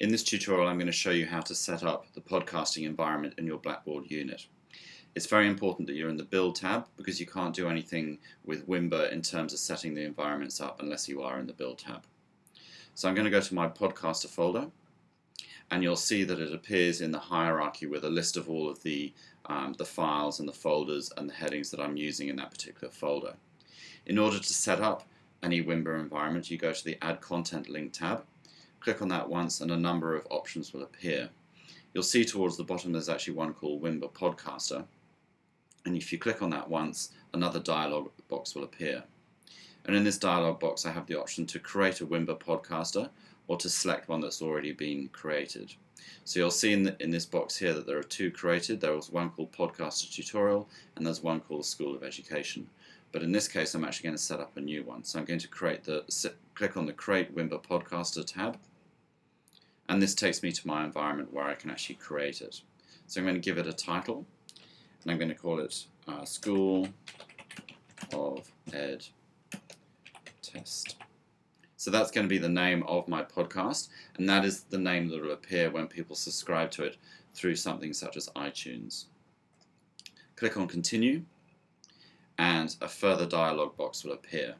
In this tutorial I'm going to show you how to set up the podcasting environment in your Blackboard unit. It's very important that you're in the Build tab because you can't do anything with Wimba in terms of setting the environments up unless you are in the Build tab. So I'm going to go to my podcaster folder and you'll see that it appears in the hierarchy with a list of all of the, um, the files and the folders and the headings that I'm using in that particular folder. In order to set up any Wimba environment, you go to the Add Content link tab Click on that once and a number of options will appear. You'll see towards the bottom there's actually one called Wimba Podcaster. And if you click on that once, another dialog box will appear. And in this dialog box I have the option to create a Wimba Podcaster or to select one that's already been created. So you'll see in, the, in this box here that there are two created. There was one called Podcaster Tutorial and there's one called School of Education. But in this case I'm actually going to set up a new one. So I'm going to create the click on the Create Wimba Podcaster tab and this takes me to my environment where I can actually create it. So I'm going to give it a title, and I'm going to call it uh, School of Ed Test. So that's going to be the name of my podcast, and that is the name that will appear when people subscribe to it through something such as iTunes. Click on Continue, and a further dialog box will appear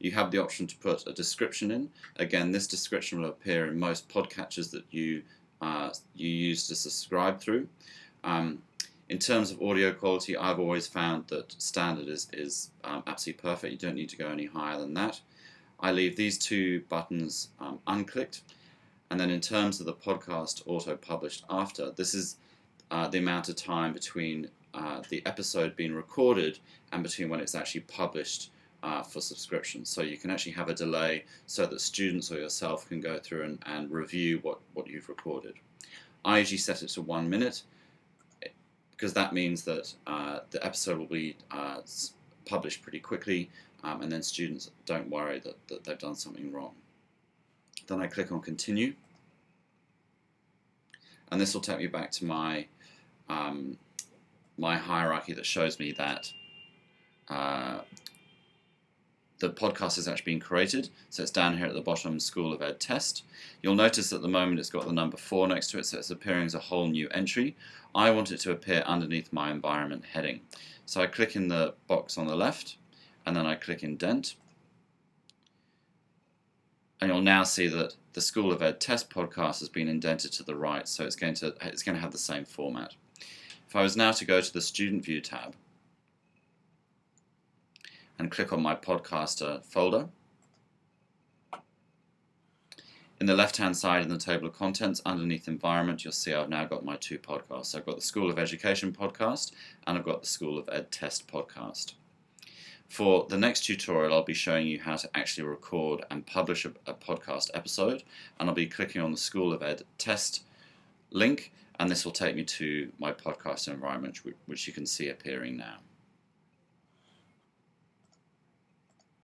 you have the option to put a description in. Again, this description will appear in most podcatchers that you uh, you use to subscribe through. Um, in terms of audio quality, I've always found that standard is, is um, absolutely perfect. You don't need to go any higher than that. I leave these two buttons um, unclicked. And then in terms of the podcast auto-published after, this is uh, the amount of time between uh, the episode being recorded and between when it's actually published uh, for subscription. So you can actually have a delay so that students or yourself can go through and, and review what, what you've recorded. I usually set it to one minute because that means that uh, the episode will be uh, published pretty quickly um, and then students don't worry that, that they've done something wrong. Then I click on continue and this will take me back to my um, my hierarchy that shows me that uh, the podcast has actually been created. So it's down here at the bottom, School of Ed test. You'll notice at the moment it's got the number four next to it, so it's appearing as a whole new entry. I want it to appear underneath my environment heading. So I click in the box on the left, and then I click indent. And you'll now see that the School of Ed test podcast has been indented to the right, so it's going to, it's going to have the same format. If I was now to go to the Student View tab, and click on my podcaster folder. In the left-hand side in the table of contents, underneath environment, you'll see I've now got my two podcasts. I've got the School of Education podcast and I've got the School of Ed Test podcast. For the next tutorial, I'll be showing you how to actually record and publish a, a podcast episode, and I'll be clicking on the School of Ed Test link, and this will take me to my podcast environment, which you can see appearing now.